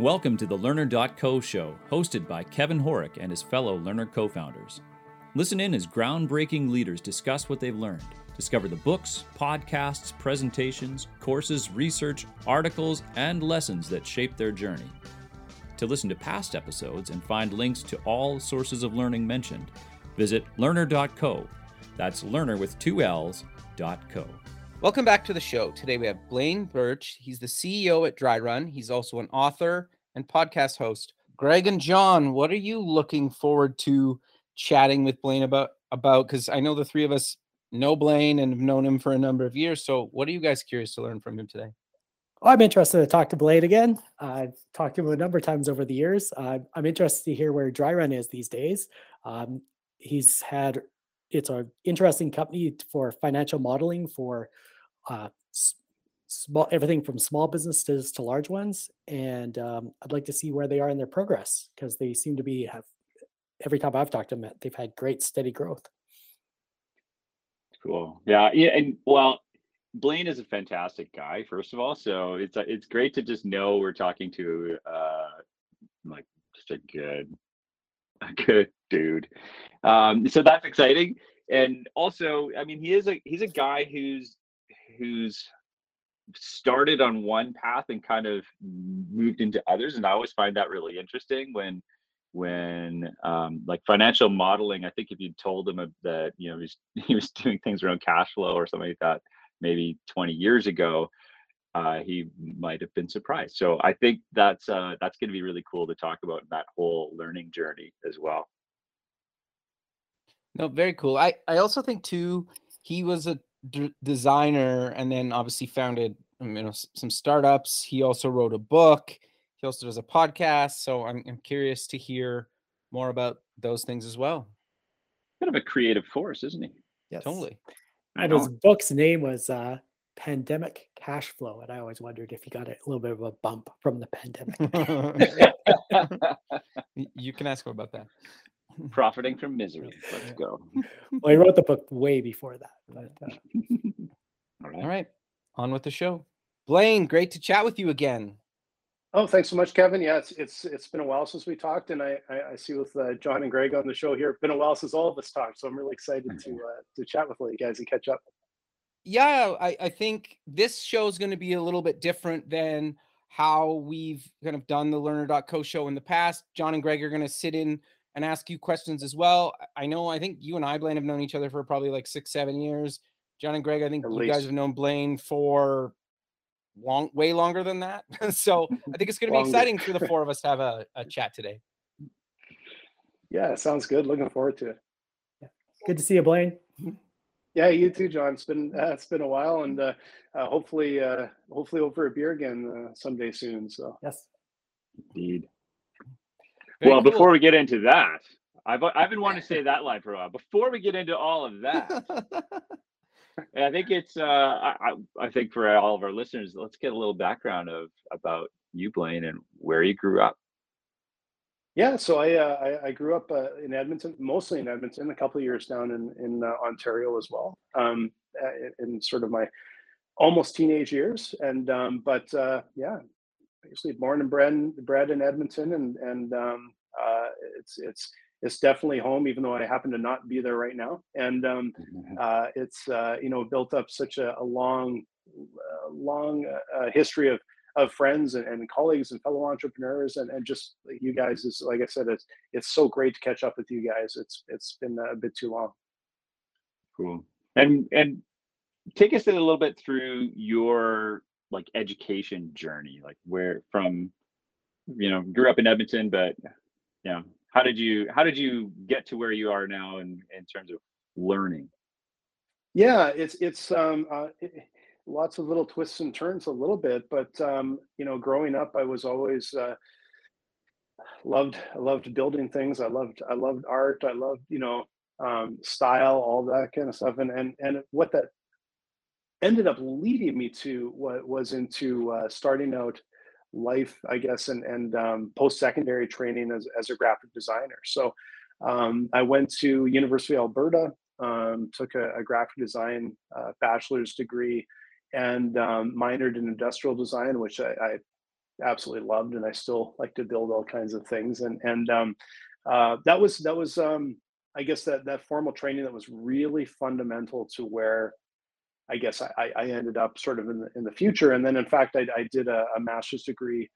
Welcome to the Learner.co show, hosted by Kevin Horek and his fellow Learner co founders. Listen in as groundbreaking leaders discuss what they've learned. Discover the books, podcasts, presentations, courses, research, articles, and lessons that shape their journey. To listen to past episodes and find links to all sources of learning mentioned, visit learner.co. That's learner with two L's, dot co. Welcome back to the show. Today we have Blaine Bertsch. He's the CEO at Dryrun. He's also an author and podcast host. Greg and John, what are you looking forward to chatting with Blaine about? About because I know the three of us know Blaine and have known him for a number of years. So, what are you guys curious to learn from him today? I'm interested to talk to Blaine again. I've talked to him a number of times over the years. Uh, I'm interested to hear where Dryrun is these days. Um, he's had it's an interesting company for financial modeling for uh, small everything from small businesses to large ones and um, i'd like to see where they are in their progress because they seem to be have every time i've talked to them they've had great steady growth. Cool. Yeah yeah and well blaine is a fantastic guy first of all so it's it's great to just know we're talking to uh like just a good a good dude. Um so that's exciting and also i mean he is a he's a guy who's who's started on one path and kind of moved into others and i always find that really interesting when when um, like financial modeling i think if you told him that you know he was, he was doing things around cash flow or something like that maybe 20 years ago uh, he might have been surprised. So i think that's uh, that's going to be really cool to talk about that whole learning journey as well. No very cool. I i also think too he was a d- designer and then obviously founded um, you know some startups. He also wrote a book. He also does a podcast. So I'm, I'm curious to hear more about those things as well. Kind of a creative force, isn't he? yes Totally. and his book's name was uh, pandemic cash flow and i always wondered if he got a little bit of a bump from the pandemic you can ask him about that. Profiting from misery. Let's go. well he wrote the book way before that but, uh, All right. All right, on with the show. Blaine, great to chat with you again. Oh, thanks so much, Kevin. Yeah, it's it's it's been a while since we talked, and I I, I see with uh, John and Greg on the show here, It's been a while since all of us talked. So I'm really excited to uh, to chat with all you guys and catch up. yeah I, I think this show is going to be a little bit different than how we've kind of done the learner.co show in the past john and greg are going to sit in and ask you questions as well i know i think you and i blaine have known each other for probably like six seven years john and greg i think At you guys have known blaine for long way longer than that so i think it's going to be exciting for the four of us to have a, a chat today Yeah, sounds good. Looking forward to it. good to see you blaine Yeah, you too, John. It's been uh, it's been a while, and uh, uh, hopefully uh, hopefully over a beer again uh, someday soon. So yes Indeed. Very well, cool. before we get into that, I've I've been wanting to say that line for a while. Before we get into all of that, and I think it's uh, I, I I think for all of our listeners, let's get a little background of about you, Blaine, and where you grew up. yeah, so I uh, I, I grew up uh, in Edmonton, mostly in Edmonton, a couple of years down in in uh, Ontario as well, um, uh, in, in sort of my almost teenage years, and um, but uh, yeah, basically born and bred bred in Edmonton, and and um, uh, it's it's it's definitely home, even though I happen to not be there right now, and um, uh, it's uh, you know built up such a, a long long uh, history of of friends and, and colleagues and fellow entrepreneurs and, and just you guys is like I said it's it's so great to catch up with you guys. It's it's been a bit too long. Cool. And and take us a little bit through your like education journey, like where from, you know, grew up in Edmonton, but you know, how did you how did you get to where you are now in in terms of learning? yeah it's it's um uh, it, lots of little twists and turns a little bit but um you know growing up I was always uh, loved I loved building things. I loved I loved art. I loved you know um style all that kind of stuff. And and and what that ended up leading me to what was into uh, starting out life i guess and and um, post-secondary training as, as a graphic designer so um, i went to university of alberta um, took a, a graphic design uh, bachelor's degree and um, minored in industrial design which I, I absolutely loved, and I still like to build all kinds of things. And and um, uh, that was that was um, I guess that that formal training that was really fundamental to where I guess I, I ended up sort of in the in the future. And then in fact I, I did a, a master's degree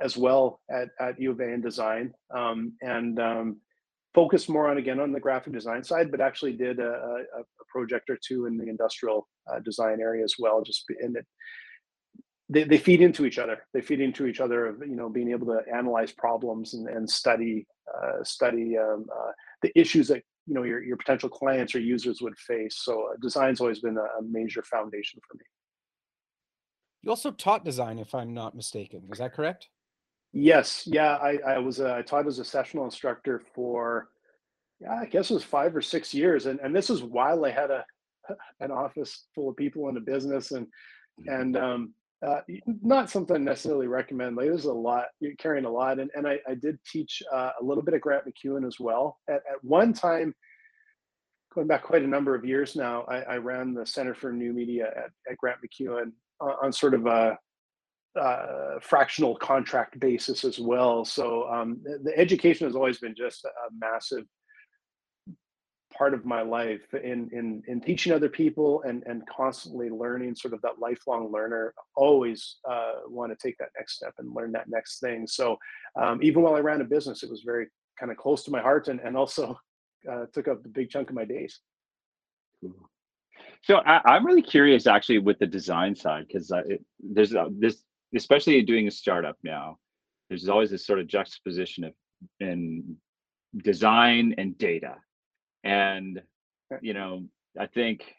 as well at, at U of A in design um, and um, focused more on again on the graphic design side, but actually did a, a, a project or two in the industrial uh, design area as well. Just in it, they, they feed into each other. They feed into each other of you know being able to analyze problems and, and study uh, study um, uh, the issues that you know your, your potential clients or users would face. So uh, design's always been a, a major foundation for me. You also taught design, if I'm not mistaken. Is that correct? Yes, yeah, I, I was uh, I taught as a sessional instructor for, yeah, I guess it was five or six years, and and this is while I had a an office full of people in a business, and mm-hmm. and um, uh, not something I necessarily recommend. Like there's a lot, you're carrying a lot, and and I, I did teach uh, a little bit of Grant MacEwan as well. At at one time, going back quite a number of years now, I, I ran the Center for New Media at, at Grant MacEwan on, on sort of a uh, fractional contract basis as well. So um, the, the, education has always been just a, massive part of my life in in in teaching other people and and constantly learning. Sort of that lifelong learner. Always uh, want to take that next step and learn that next thing. So um, even while I ran a business, it was very kind of close to my heart and and also uh, took up a big chunk of my days. So I, am really curious, actually, with the design side, because there's uh, this especially doing a startup now, there's always this sort of juxtaposition of in design and data. And, you know, I think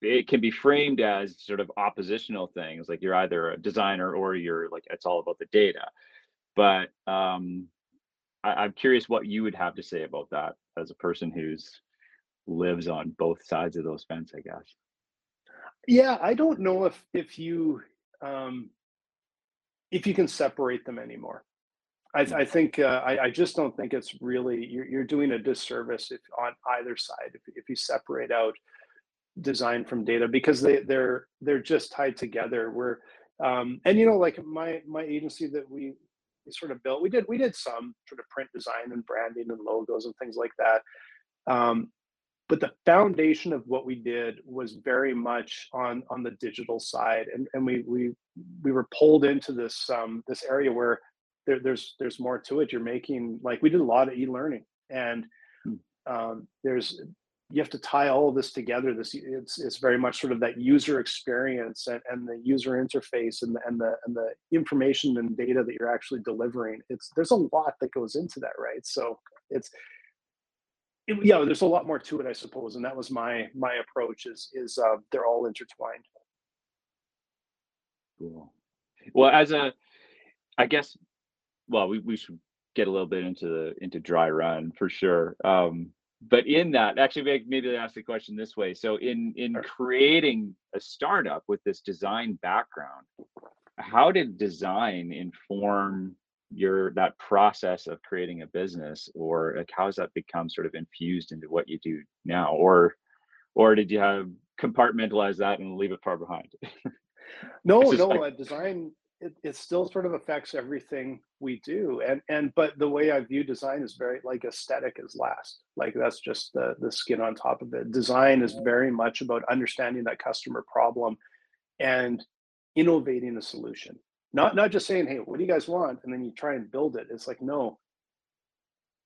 it can be framed as sort of oppositional things, like you're either a designer or you're like, it's all about the data. But um, I, am curious what you would have to say about that as a person who's lives on both sides of those fence, I guess. Yeah, I don't know if if you um, if you can separate them anymore. I, I think uh, I, I, just don't think it's really you're, you're doing a disservice if on either side if, if you separate out design from data because they they're they're just tied together. We're um, and you know like my my agency that we, we sort of built we did we did some sort of print design and branding and logos and things like that. Um, but the foundation of what we did was very much on on the digital side and and we we we were pulled into this um this area where there, there's there's more to it you're making like we did a lot of e-learning and hmm. um, there's you have to tie all of this together this it's it's very much sort of that user experience and, and the user interface and the, and the and the information and data that you're actually delivering it's there's a lot that goes into that right so it's it, yeah, there's a lot more to it, I suppose, and that was my my approach. Is is uh, they're all intertwined. Cool. Well, as a, I guess, well, we, we should get a little bit into the into dry run for sure. Um, but in that, actually, maybe ask the question this way. So, in in creating a startup with this design background, how did design inform your that process of creating a business or like how has that become sort of infused into what you do now or or did you have compartmentalize that and leave it far behind no no like... design it, it still sort of affects everything we do and and but the way i view design is very like aesthetic is last like that's just the the skin on top of it design is very much about understanding that customer problem and innovating a solution not not just saying, "Hey, what do you guys want?" and then you try and build it. It's like, no.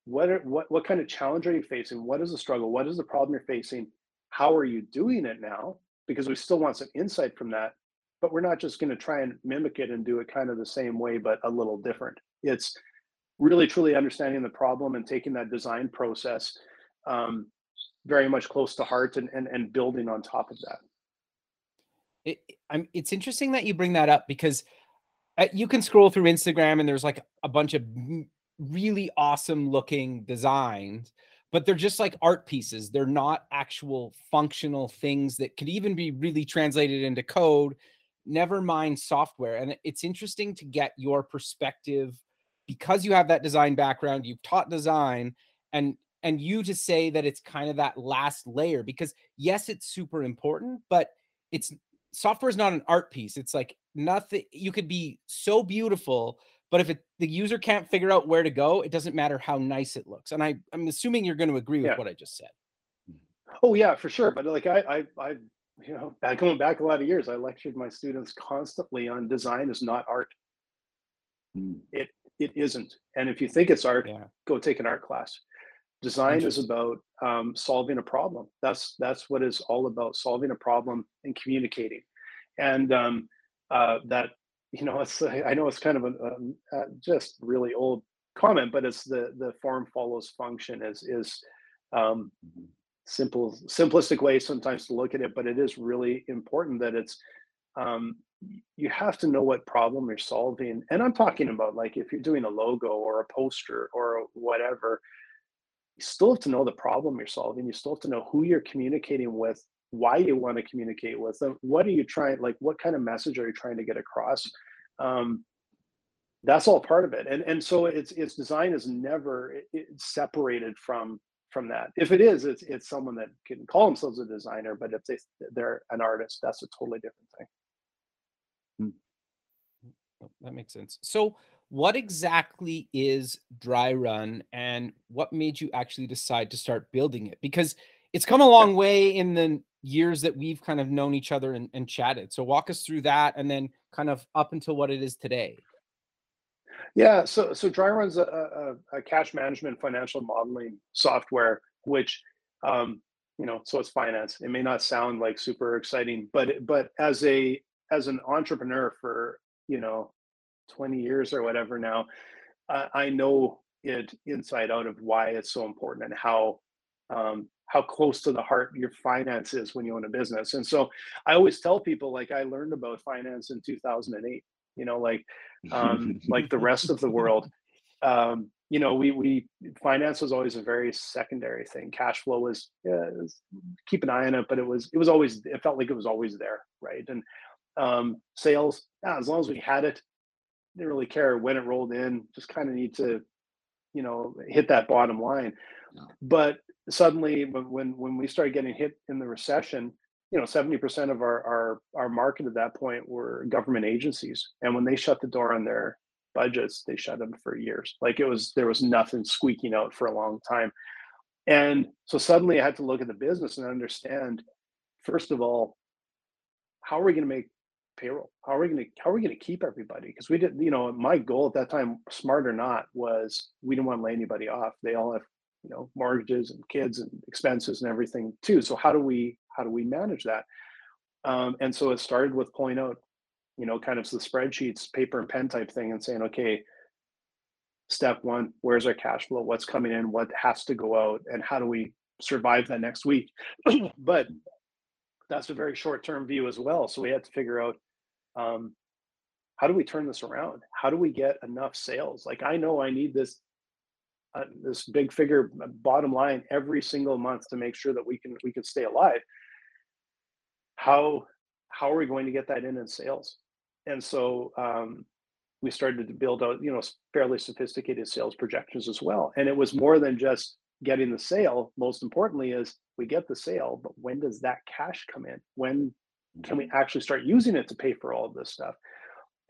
What are, what what kind of challenge are you facing? What is the struggle? What is the problem you're facing? How are you doing it now? Because we still want some insight from that, but we're not just going to try and mimic it and do it kind of the same way, but a little different. It's really truly understanding the problem and taking that design process um, very much close to heart and, and and building on top of that. It, it's interesting that you bring that up because uh, you can scroll through Instagram and there's like a bunch of really awesome looking designs, but they're just like art pieces. They're not actual functional things that could even be really translated into code, never mind software. And it's interesting to get your perspective because you have that design background, you've taught design and and you to say that it's kind of that last layer because yes, it's super important, but it's software is not an art piece. It's like nothing. You could be so beautiful, but if it, the user can't figure out where to go, it doesn't matter how nice it looks. And I, I'm assuming you're going to agree with Yeah. what I just said. Oh yeah, for sure. But like I, I, I, you know, back going back a lot of years, I lectured my students constantly on design is not art. Mm. It isn't. And if you think it's art, Yeah. go take an art class. Design is about um, solving a problem. That's that's what it's all about: solving a problem and communicating. And um, uh, that you know, it's I know it's kind of a, um, uh, just really old comment, but it's the the form follows function is is um, Mhm. Simple simplistic way sometimes to look at it, but it is really important that it's um, you have to know what problem you're solving. And I'm talking about like if you're doing a logo or a poster or whatever, you still have to know the problem you're solving. You still have to know who you're communicating with, why you want to communicate with them, what are you trying, like what kind of message are you trying to get across? Um, that's all part of it. And and so it's it's design is never separated from from that. If it is, it's it's someone that can call themselves a designer, but if they they're an artist, that's a totally different thing. Oh, That makes sense. So, what exactly is Dryrun and what made you actually decide to start building it? Because it's come a long way in the years that we've kind of known each other and, and chatted. So, walk us through that and then kind of up until what it is today. Yeah, so so Dryrun's a, a, a cash management financial modeling software, which um, you know, so it's finance. It may not sound like super exciting, but but as a as an entrepreneur for you know 20 years or whatever now, I, I know it inside out of why it's so important and how um, how close to the heart your finance is when you own a business. And so I always tell people like I learned about finance in 2008. You know, like um, like the rest of the world. Um, you know, we we finance was always a very secondary thing. Cash flow was, yeah, was keep an eye on it, but it was it was always it felt like it was always there, right? And um, sales, yeah, as long as we had it, didn't really care when it rolled in. Just kind of need to, you know, hit that bottom line. But suddenly, when when we started getting hit in the recession, you know, seventy percent of our our our market at that point were government agencies, and when they shut the door on their budgets, they shut them for years. Like it was there was nothing squeaking out for a long time, and so suddenly I had to look at the business and understand, first of all, how are we going to make payroll? How are we going to how are we going to keep everybody? Because we didn't, you know, my goal at that time, smart or not, was we didn't want to lay anybody off. They all have you know mortgages and kids and expenses and everything too. So how do we how do we manage that? Um, and so it started with pulling out, you know, kind of the spreadsheets, paper and pen type thing, and saying, okay, step one, where's our cash flow? What's coming in? What has to go out? And how do we survive that next week? but that's a very short term view as well. So we had to figure out um, how do we turn this around? How do we get enough sales? Like I know I need this uh, this big figure uh, bottom line every single month to make sure that we can we can stay alive. How how are we going to get that in in sales? And so um, we started to build out you know fairly sophisticated sales projections as well. And it was more than just getting the sale. Most importantly, is we get the sale, but when does that cash come in? When can we actually start using it to pay for all of this stuff?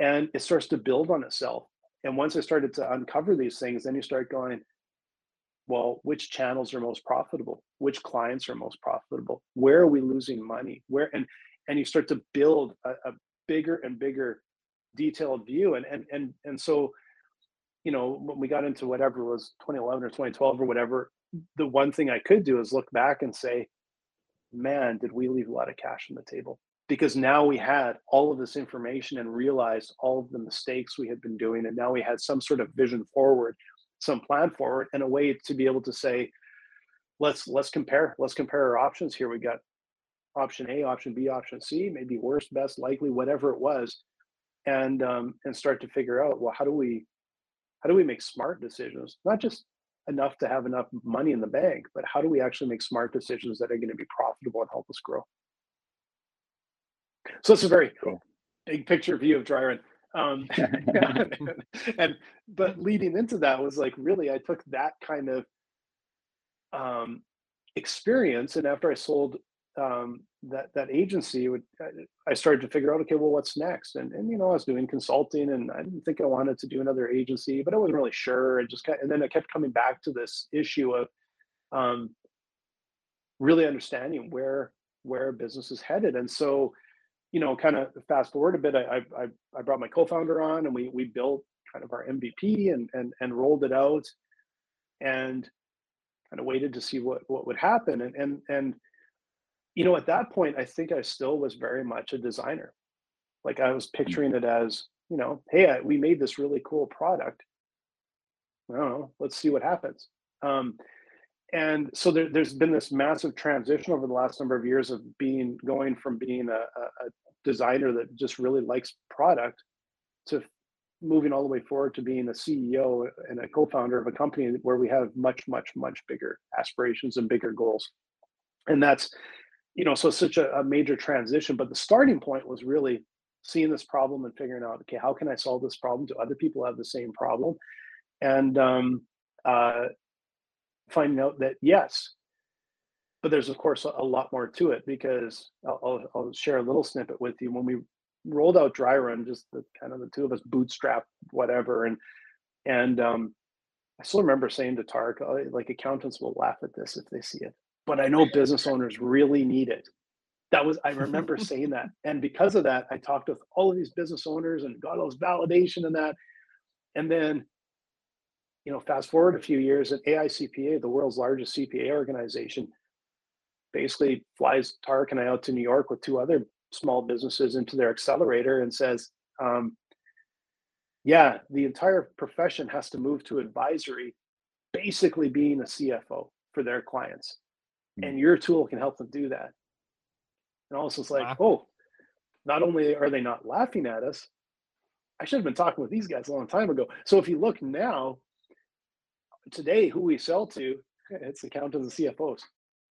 And it starts to build on itself. And once I started to uncover these things, then you start going, well, which channels are most profitable? Which clients are most profitable? Where are we losing money? Where and and you start to build a, a bigger and bigger detailed view. And and and and so, you know, when we got into whatever was 2011 or 2012 or whatever, the one thing I could do is look back and say, man, did we leave a lot of cash on the table? Because now we had all of this information and realized all of the mistakes we had been doing. And now we had some sort of vision forward, some plan forward, and a way to be able to say, let's let's compare, let's compare our options here. We got option A, option B, option C, maybe worst, best, likely, whatever it was, and um, and start to figure out, well, how do we how do we make smart decisions? Not just enough to have enough money in the bank, but how do we actually make smart decisions that are going to be profitable and help us grow? So it's a very Cool. big picture view of dry run. Um, and but leading into that was like really I took that kind of um, experience, and after I sold um, that that agency would uh, I started to figure out okay well what's next? And and you know I was doing consulting and I didn't think I wanted to do another agency but I wasn't really sure. And just and then I kept coming back to this issue of um, really understanding where where business is headed. And so you know kind of fast forward a bit I I I brought my co-founder on and we we built kind of our MVP and and and rolled it out and kind of waited to see what what would happen and and and you know, at that point, I think I still was very much a designer. Like I was mm. picturing it as, you know, hey, I, we made this really cool product. I don't know, let's see what happens. Um, and so there, has been this massive transition over the last number of years of being going from being a, a designer that just really likes product to moving all the way forward to being a CEO and a co-founder of a company where we have much, much, much bigger aspirations and bigger goals. And that's you know, so such a, a major transition. But the starting point was really seeing this problem and figuring out, okay, how can I solve this problem? Do other people have the same problem? And um, uh, finding out that yes, but there's of course a, lot more to it because I'll, I'll, I'll, share a little snippet with you. When we rolled out Dryrun, just the kind of the two of us bootstrap whatever, and and um, I still remember saying to Tarek, oh, like accountants will laugh at this if they see it but I know business owners really need it. That was, I remember saying that. And because of that, I talked with all of these business owners and got all this validation and that. And then, you know, fast forward a few years and AICPA, the world's largest CPA organization, basically flies Tarek and I out to New York with two other small businesses into their accelerator and says, um, yeah, the entire profession has to move to advisory, basically being a CFO for their clients and your tool can help them do that. And also it's like, wow. oh, not only are they not laughing at us, I should have been talking with these guys a long time ago. So if you look now, today, who we sell to, it's accountants and CFOs.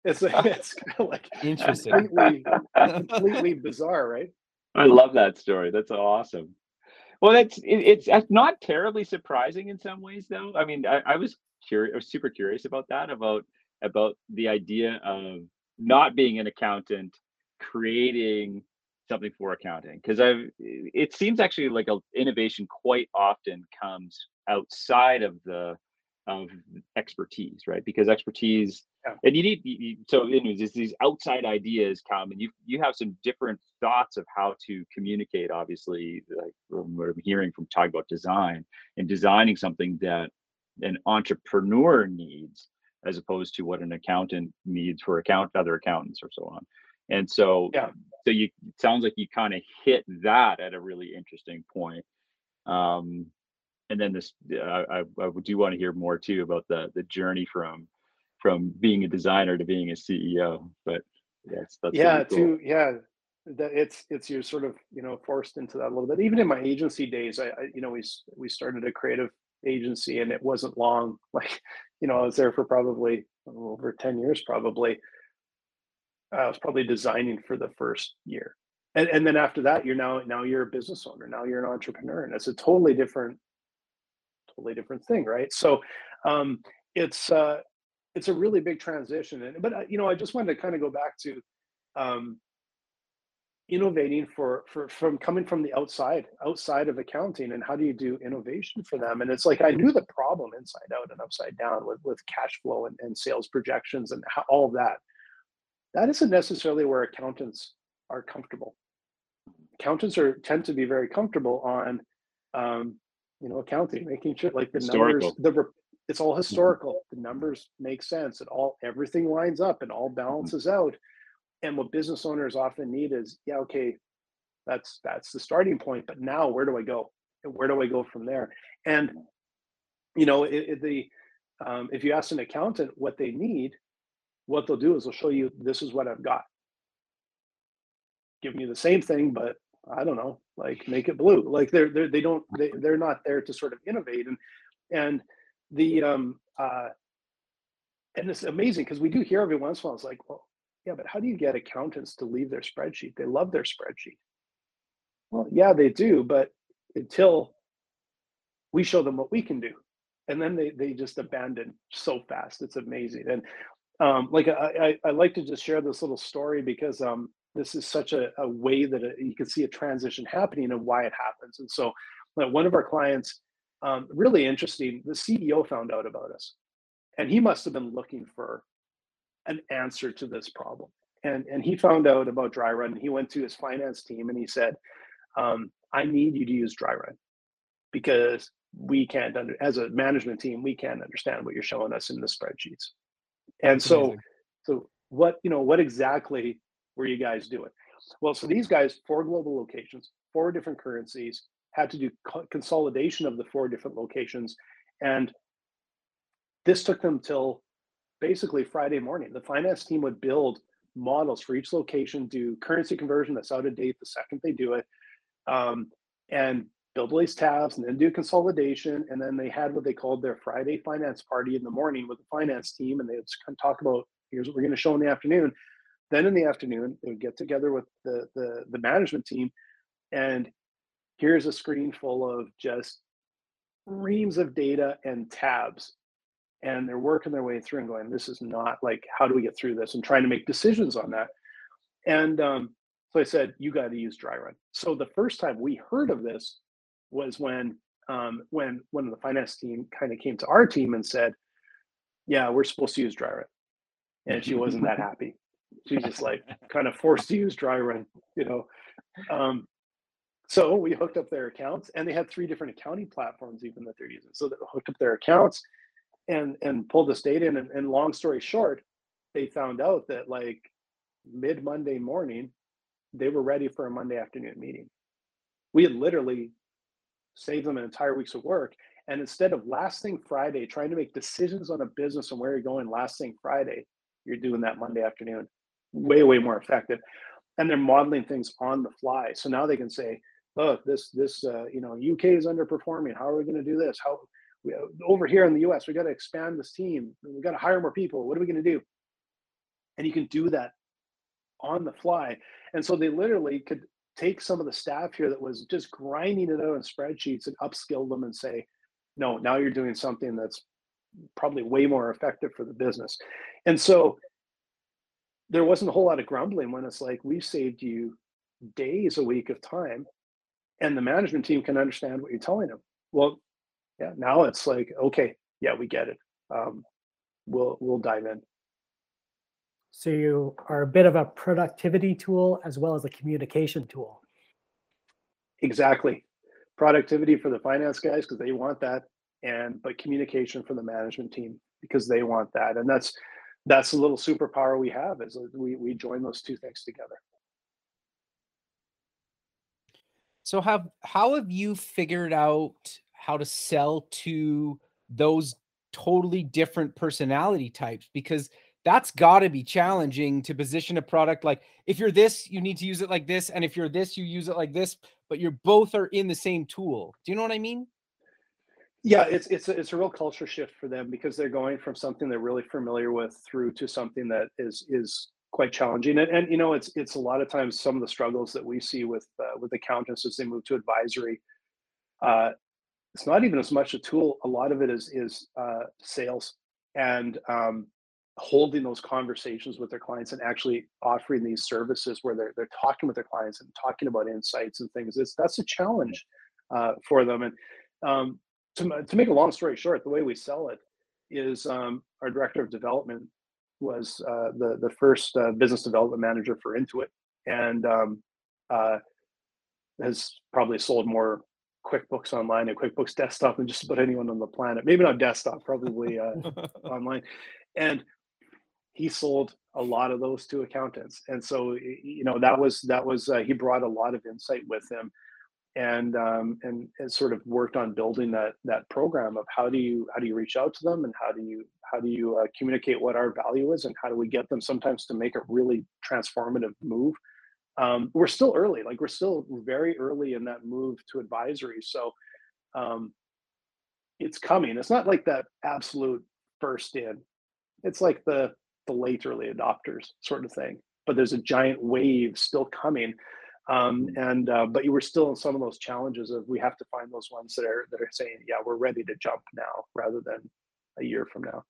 It's it's kind of like interesting, completely, completely bizarre, right? I love that story. That's awesome. Well, that's it, it's not terribly surprising in some ways, though. I mean, I, I was curious, I was super curious about that about about the idea of not being an accountant creating something for accounting because i've it seems actually like a innovation quite often comes outside of the of expertise right because expertise yeah. and you need you, so anyways these outside ideas come and you you have some different thoughts of how to communicate obviously like what i'm hearing from talking about design and designing something that an entrepreneur needs as opposed to what an accountant needs for account other accountants or so on. And so, yeah. so you it sounds like you kind of hit that at a really interesting point. Um, and then this, I, I, do want to hear more too about the the journey from from being a designer to being a CEO. But yes, that's yeah, cool. too, yeah. That it's it's you're sort of you know forced into that a little bit. Even in my agency days, I, I you know we we started a creative agency and it wasn't long like you know i was there for probably oh, over 10 years probably i was probably designing for the first year and, and then after that you're now now you're a business owner now you're an entrepreneur and it's a totally different different thing right? So um it's uh it's a really big transition and but uh, you know i just wanted to kind of go back to um innovating for for from coming from the outside outside of accounting and how do you do innovation for them? And it's like i knew the problem inside out and upside down with with cash flow and, and sales projections and how, all of that. That isn't necessarily where accountants are comfortable. Accountants are tend to be very comfortable on um, you know accounting making sure like the historical. numbers the it's all mm-hmm. historical. The numbers make sense. It all everything lines up. And all mm-hmm. balances out. And what business owners often need is yeah okay that's that's the starting point but now where do i go? Where do i go from there? And you know it, it, the um, if you ask an accountant what they need what they'll do is they'll show you this is what i've got. Giving you the same thing but i don't know like make it blue like they're, they're they don't they, they're not there to sort of innovate and and the um uh and it's amazing because we do hear every once in a while it's like well yeah, but how do you get accountants to leave their spreadsheet? They love their spreadsheet. Well, yeah, they do, but until we show them what we can do. And then they they just abandon so fast. It's amazing. And um, like I, I, I like to just share this little story because um, this is such a, a way that it, you can see a transition happening and why it happens. And so, like one of our clients, um, really interesting, the CEO found out about us, and he must have been looking for an answer to this problem. And and he found out about dry run. And He went to his finance team and he said, um, "I need you to use dry run because we can't under as a management team we can't understand what you're showing us in the spreadsheets." And so, Amazing. so what you know, what exactly were you guys do it. Well, so these guys, four global locations, four different currencies, had to do co- consolidation of the four different locations, and this took them till basically Friday morning. The finance team would build models for each location, do currency conversion that's out of date the second they do it, um, and build these tabs and then do consolidation. And then they had what they called their Friday finance party in the morning with the finance team. And they would talk about here's what we're going to show in the afternoon. Then in the afternoon, they would get together with the, the, the management team and here's a screen full of just reams of data and tabs. And they're working their way through and going, this is not like, how do we get through this? And trying to make decisions on that. And um, so I said, you got to use dry run. So the first time we heard of this was when um, when one of the finance team kind of came to our team and said, "Yeah, we're supposed to use dry run," and she wasn't that happy. She's just like kind of forced to use dry run, you know. Um, so we hooked up their accounts, and they had three different accounting platforms even that they're using. So they hooked up their accounts and and pulled this data in. And, and long story short, they found out that like mid Monday morning, they were ready for a Monday afternoon meeting. We had literally saved them an entire week's of work. And instead of last thing Friday, trying to make decisions on a business and where you're going last thing Friday, you're doing that Monday afternoon. Way, way more effective. And they're modeling things on the fly. So now they can say, look, this, this, uh, you know, UK is underperforming. How are we going to do this? How we, over here in the US, we got to expand this team. We got to hire more people. What are we going to do? And you can do that on the fly. And so they literally could take some of the staff here that was just grinding it out in spreadsheets and upskill them and say, no, now you're doing something that's probably way more effective for the business. And so there wasn't a whole lot of grumbling when it's like, we've saved you days a week of time and the management team can understand what you're telling them. Well, yeah, now it's like, okay, yeah, we get it. Um, we'll we'll dive in. So you are a bit of a productivity tool as well as a communication tool. Exactly. Productivity for the finance guys because they want that and but communication for the management team because they want that. And that's that's a little superpower we have is uh, we we join those two things together. So have how have you figured out how to sell to those totally different personality types? Because that's got to be challenging to position a product like if you're this you need to use it like this and if you're this you use it like this but you're both are in the same tool. Do you know what i mean yeah it's it's a, it's a real culture shift for them because they're going from something they're really familiar with through to something that is is quite challenging. And, and you know it's it's a lot of times some of the struggles that we see with uh, with accountants as they move to advisory uh, it's not even as much a tool. A lot of it is is uh, sales and um, holding those conversations with their clients and actually offering these services where they're, they're talking with their clients and talking about insights and things. It's, that's a challenge uh, for them. And um, to, to make a long story short the way we sell it is um, our director of development was uh, the, the first uh, business development manager for intuit and um, uh, has probably sold more QuickBooks Online and QuickBooks Desktop than just about anyone on the planet. Maybe not desktop, probably uh, online. And he sold a lot of those to accountants and so you know that was that was uh, he brought a lot of insight with him and um, and, sort of worked on building that that program of how do you how do you reach out to them and how do you how do you uh, communicate what our value is and how do we get them sometimes to make a really transformative move um, we're still early like we're still very early in that move to advisory so um, it's coming it's not like that absolute first in it's like the the late early adopters sort of thing. But there's a giant wave still coming. Um, and uh, but you were still in some of those challenges of we have to find those ones that are that are saying yeah we're ready to jump now rather than a year from now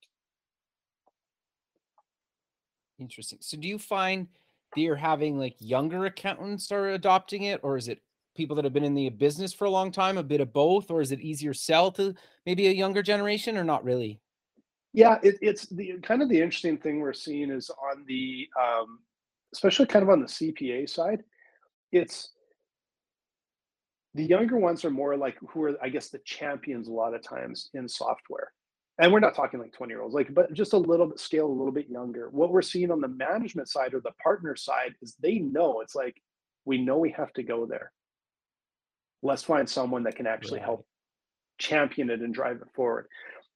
Interesting. So do you find that you're having like younger accountants are adopting it, or is it people that have been in the business for a long time, a bit of both, or is it easier sell to maybe a younger generation, or not really? Yeah, it, it's the kind of the interesting thing we're seeing is on the, um, especially kind of on the CPA side, it's the younger ones are more like who are I guess the champions a lot of times in software. And we're not talking like 20 year olds, like, but just a little bit scale a little bit younger. What we're seeing on the management side or the partner side is they know it's like, we know we have to go there. Let's find someone that can actually Right. help champion it and drive it forward.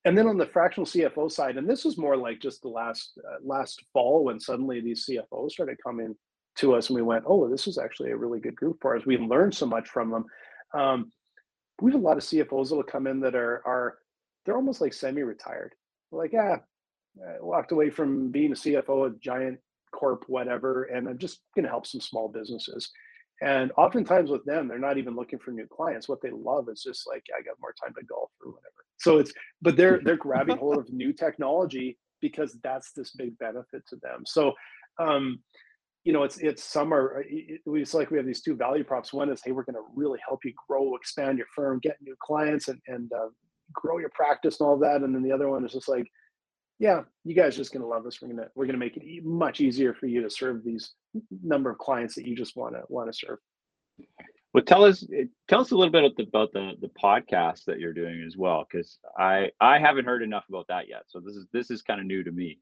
And then on the fractional CFO side, and this was more like just the last uh, last fall when suddenly these CFOs started coming to us, and we went, "Oh, this is actually a really good group for us." We learned so much from them. Um, we have a lot of CFOs that will come in that are are they're almost like semi-retired. Like, yeah, I walked away from being a CFO at giant corp, whatever, and I'm just to help some small businesses. And oftentimes with them, they're not even looking for new clients. What they love is just like, yeah, I got more time to golf or whatever. So it's, but they're they're grabbing hold of new technology because that's this big benefit to them. So, um, you know, it's it's are it, it- it's like we have these two value props. One is, hey, we're going to really help you grow, expand your firm, get new clients, and and uh, grow your practice and all that. And then the other one is just like, yeah, you guys just going to love us. We're gonna we're gonna make it much easier for you to serve these number of clients that you just want to want to serve. Well, tell us eh, tell us a little bit about the, about the the podcast that you're doing as well, because I I haven't heard enough about that yet. So this is this is kind of new to me.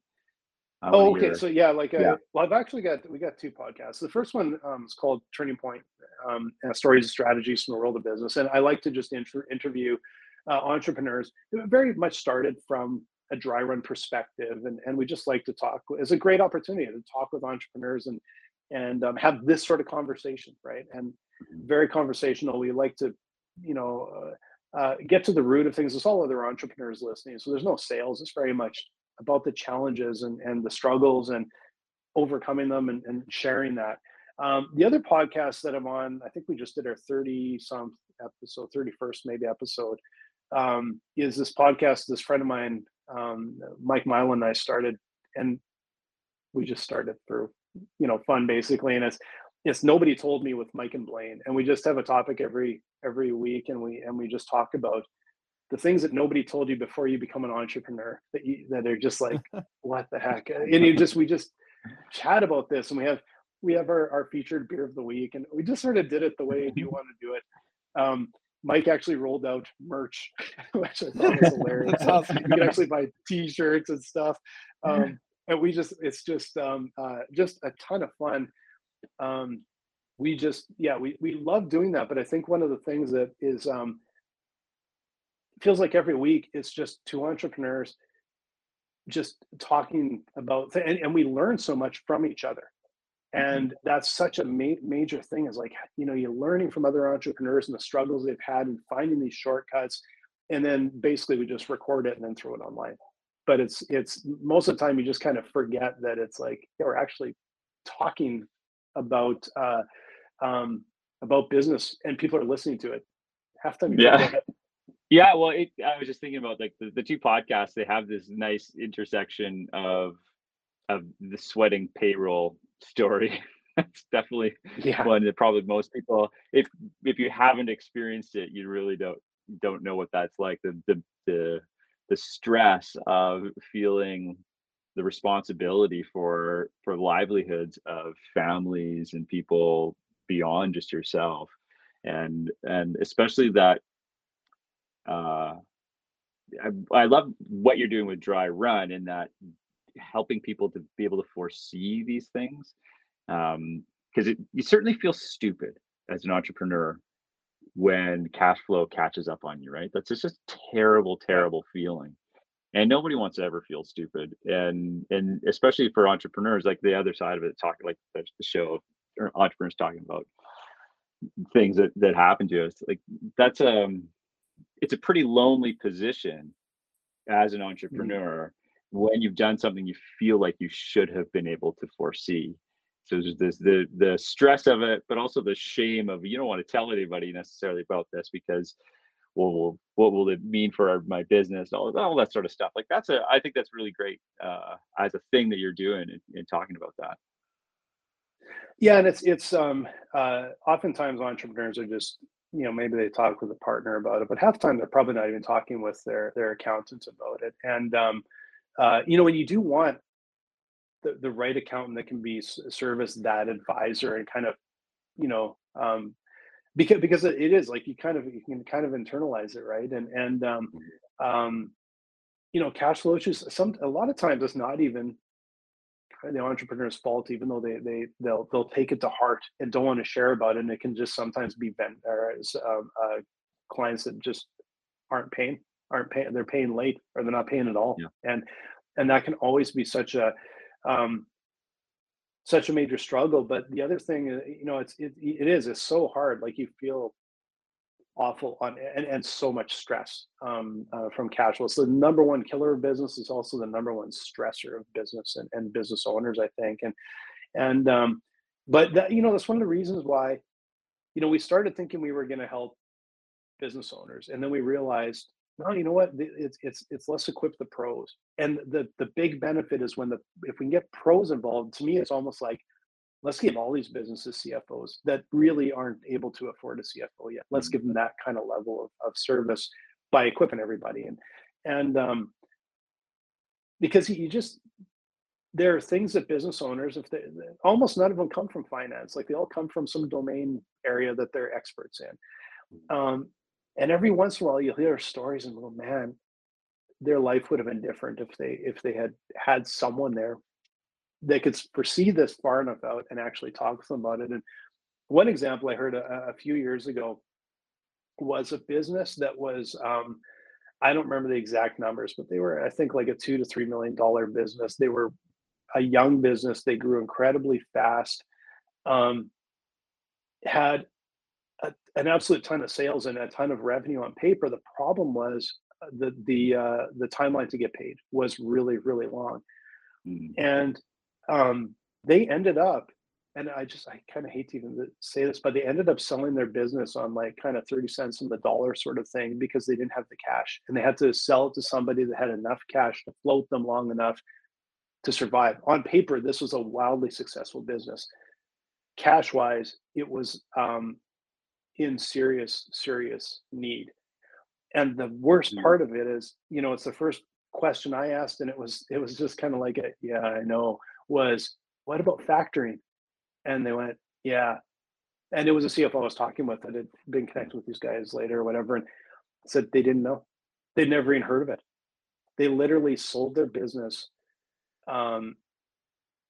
I Oh, okay. hear- So yeah, like uh, Yeah. well, I've actually got we got two podcasts. The first one um, is called Turning Point: um, Stories and Strategies from the World of Business, and I like to just inter- interview uh, entrepreneurs. It very much started from a dry run perspective, and and we just like to talk. It's a great opportunity to talk with entrepreneurs and and um, have this sort of conversation, right? And Mhm. very conversational. We like to, you know. Uh, uh, get to the root of things. It's all other entrepreneurs listening, so there's no sales. It's very much about the challenges and, and the struggles and overcoming them and, and sharing that. Um, the other podcast that I'm on, I think we just did our 30 some episode, 31st maybe episode, um, is this podcast. This friend of mine, um, Mike Milan, and I started, and we just started for you know fun basically, and it's it's nobody told me with Mike and Blaine, and we just have a topic every every week, and we and we just talk about the things that nobody told you before you become an entrepreneur that you that are just like what the heck? And you just we just chat about this and we have we have our, our featured beer of the week and we just sort of did it the way you want to do it. Um mike actually rolled out merch which i thought was hilarious. Awesome. you can actually buy t-shirts and stuff. Um and we just it's just um uh just a ton of fun. Um we just yeah we we love doing that but i think one of the things that is um feels like every week it's just two entrepreneurs just talking about th- and, and we learn so much from each other. And that's such a ma- major thing is like you know you're learning from other entrepreneurs and the struggles they've had and finding these shortcuts and then basically we just record it and then throw it online. But it's it's most of the time you just kind of forget that it's like we're actually talking about uh um about business and people are listening to it. Half time you Yeah. Yeah, well, it, I was just thinking about like the, the two podcasts. They have this nice intersection of of the sweating payroll story. That's definitely yeah one that probably most people, if if you haven't experienced it, you really don't don't know what that's like. The the the the stress of feeling the responsibility for for livelihoods of families and people beyond just yourself, and and especially that uh I, I love what you're doing with dry run in that helping people to be able to foresee these things um because it you certainly feel stupid as an entrepreneur when cash flow catches up on you right? That's just a terrible terrible feeling and nobody wants to ever feel stupid and and especially for entrepreneurs like the other side of it talking like the the show or entrepreneurs talking about things that that happen to us like that's um it's a pretty lonely position as an entrepreneur when you've done something you feel like you should have been able to foresee so there's this the the stress of it but also the shame of you don't want to tell anybody necessarily about this because well, what will it mean for our, my business? All, all that sort of stuff. Like that's a, I think that's really great uh, as a thing that you're doing and, talking about that. Yeah, and it's it's um uh oftentimes entrepreneurs are just you know maybe they talk with a partner about it, but half the time they're probably not even talking with their their accountants about it. And um, uh, you know when you do want the, the right accountant that can be service that advisor and kind of you know um, because because it is like you kind of you can kind of internalize it right and and um, mm-hmm. um, you know cash flow issues some a lot of times it's not even the entrepreneur's fault even though they they they'll they'll take it to heart and don't want to share about it and it can just sometimes be bent or um, uh, clients that just aren't paying aren't paying they're paying late or they're not paying at all yeah. and and that can always be such a um, such a major struggle. But the other thing, uh, you know, it's it, it is it's so hard. Like you feel awful on and, and so much stress um, uh, from cash flow. So the number one killer of business is also the number one stressor of business and, and business owners, I think. And and um, but that you know that's one of the reasons why you know we started thinking we were going to help business owners, and then we realized no, you know what? It's it's it's let's equip the pros. And the the big benefit is when the if we can get pros involved. To me, it's almost like let's give all these businesses CFOs that really aren't able to afford a CFO yet. Let's give them that kind of level of, of service by equipping everybody. And and um, because you just there are things that business owners, if they almost none of them come from finance, like they all come from some domain area that they're experts in. Um, and every once in a while you'll hear stories and go man their life would have been different if they if they had had someone there that could foresee this far enough out and actually talk to them about it and one example i heard a, a few years ago was a business that was um, i don't remember the exact numbers but they were i think like a two to three million dollar business they were a young business they grew incredibly fast um, had a, an absolute ton of sales and a ton of revenue on paper. The problem was uh, the the uh, the timeline to get paid was really really long, mm-hmm. and um, they ended up. And I just I kind of hate to even say this, but they ended up selling their business on like kind of 30 cents on the dollar sort of thing because they didn't have the cash and they had to sell it to somebody that had enough cash to float them long enough to survive. On paper, this was a wildly successful business. Cash wise, it was um, in serious, serious need. And the worst mm-hmm. part of it is, you know, it's the first question I asked, and it was it was just kind of like a yeah, I know, was what about factoring? And they went, yeah. And it was a CFO I was talking with that had been connected with these guys later or whatever, and said they didn't know. They'd never even heard of it. They literally sold their business um,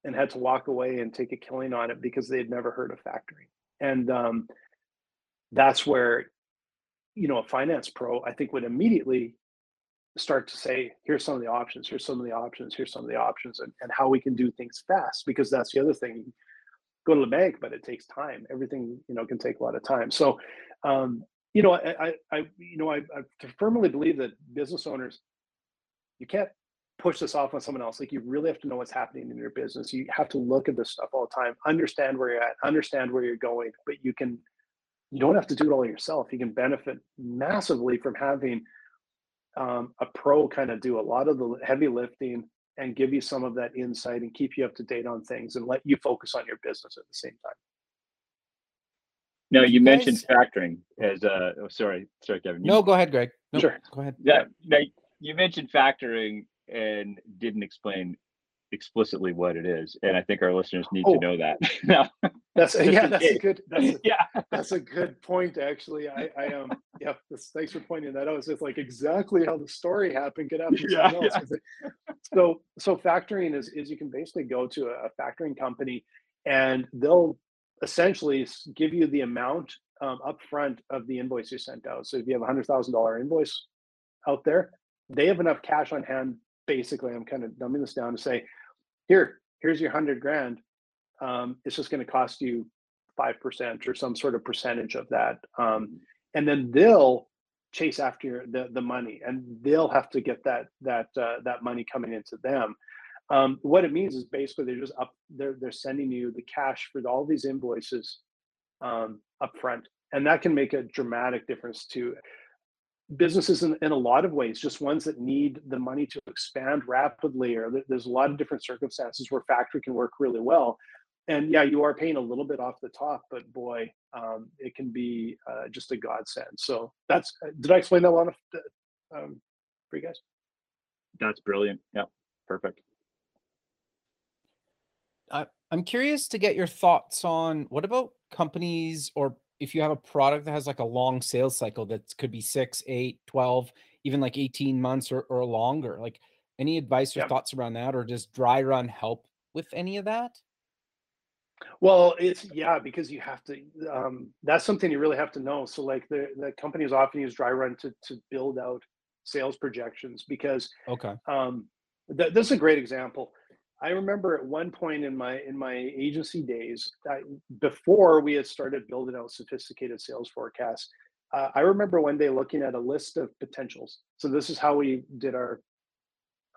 and had to walk away and take a killing on it because they had never heard of factoring. And um, that's where you know a finance pro i think would immediately start to say here's some of the options here's some of the options here's some of the options and, and how we can do things fast because that's the other thing. Go to the bank but it takes time. Everything you know can take a lot of time. So um, you know I, I, I you know I, I firmly believe that business owners you can't push this off on someone else. Like you really have to know what's happening in your business. You have to look at this stuff all the time understand where you're at understand where you're going but you can you don't have to do it all yourself. You can benefit massively from having um, a pro kind of do a lot of the heavy lifting and give you some of that insight and keep you up to date on things and let you focus on your business at the same time. Now you mentioned factoring as a. Oh, sorry, sorry, Kevin. You, no, go ahead, Greg. No, sure, go ahead. Yeah, now you mentioned factoring and didn't explain explicitly what it is, and I think our listeners need oh, to know that. now, that's yeah, that's a good that's a, yeah, that's a good point. Actually, I I um yeah, thanks for pointing that out. It's just like exactly how the story happened. Get out yeah, yeah. So so factoring is is you can basically go to a factoring company, and they'll essentially give you the amount um, upfront of the invoice you sent out. So if you have a hundred thousand dollar invoice out there, they have enough cash on hand. Basically, I'm kind of dumbing this down to say, here, here's your hundred grand. Um, it's just going to cost you five percent or some sort of percentage of that, um, and then they'll chase after the the money, and they'll have to get that that uh, that money coming into them. Um, what it means is basically they're just up they're they're sending you the cash for all these invoices um, up front, and that can make a dramatic difference to businesses in, in a lot of ways, just ones that need the money to expand rapidly, or there's a lot of different circumstances where factoring can work really well. And yeah, you are paying a little bit off the top, but boy, um, it can be uh, just a godsend. So that's, uh, did I explain that well enough to, um, for you guys? That's brilliant. Yeah, perfect. I, I'm curious to get your thoughts on what about companies or if you have a product that has like a long sales cycle that could be six, eight, 12, even like 18 months or, or longer, like any advice or Yeah. thoughts around that, or does Dryrun help with any of that? Well, it's yeah, because you have to. Um, that's something you really have to know. So, like the the companies often use Dryrun to to build out sales projections because Okay. um, th- this is a great example. I remember at one point in my in my agency days, I, before we had started building out sophisticated sales forecasts, uh, I remember one day looking at a list of potentials. So this is how we did our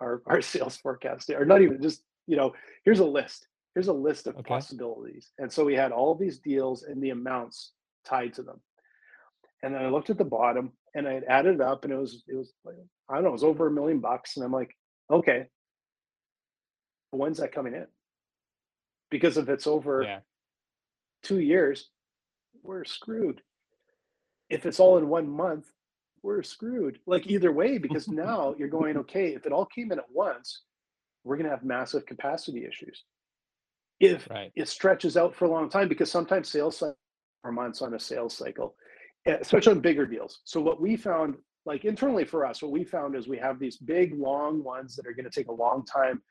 our our sales forecast, or not even just you know, here's a list. Here's a list of Okay. possibilities, and so we had all these deals and the amounts tied to them. And then I looked at the bottom, and I had added it up, and it was it was I don't know, it was over a million bucks, and I'm like, okay, when's that coming in? Because if it's over Yeah. two years, we're screwed. If it's all in one month, we're screwed. Like either way, because now you're going, okay, if it all came in at once, we're going to have massive capacity issues. If Right. it stretches out for a long time, because sometimes sales are months on a sales cycle, especially on bigger deals. So what we found, like internally for us, what we found is we have these big, long ones that are going to take a long time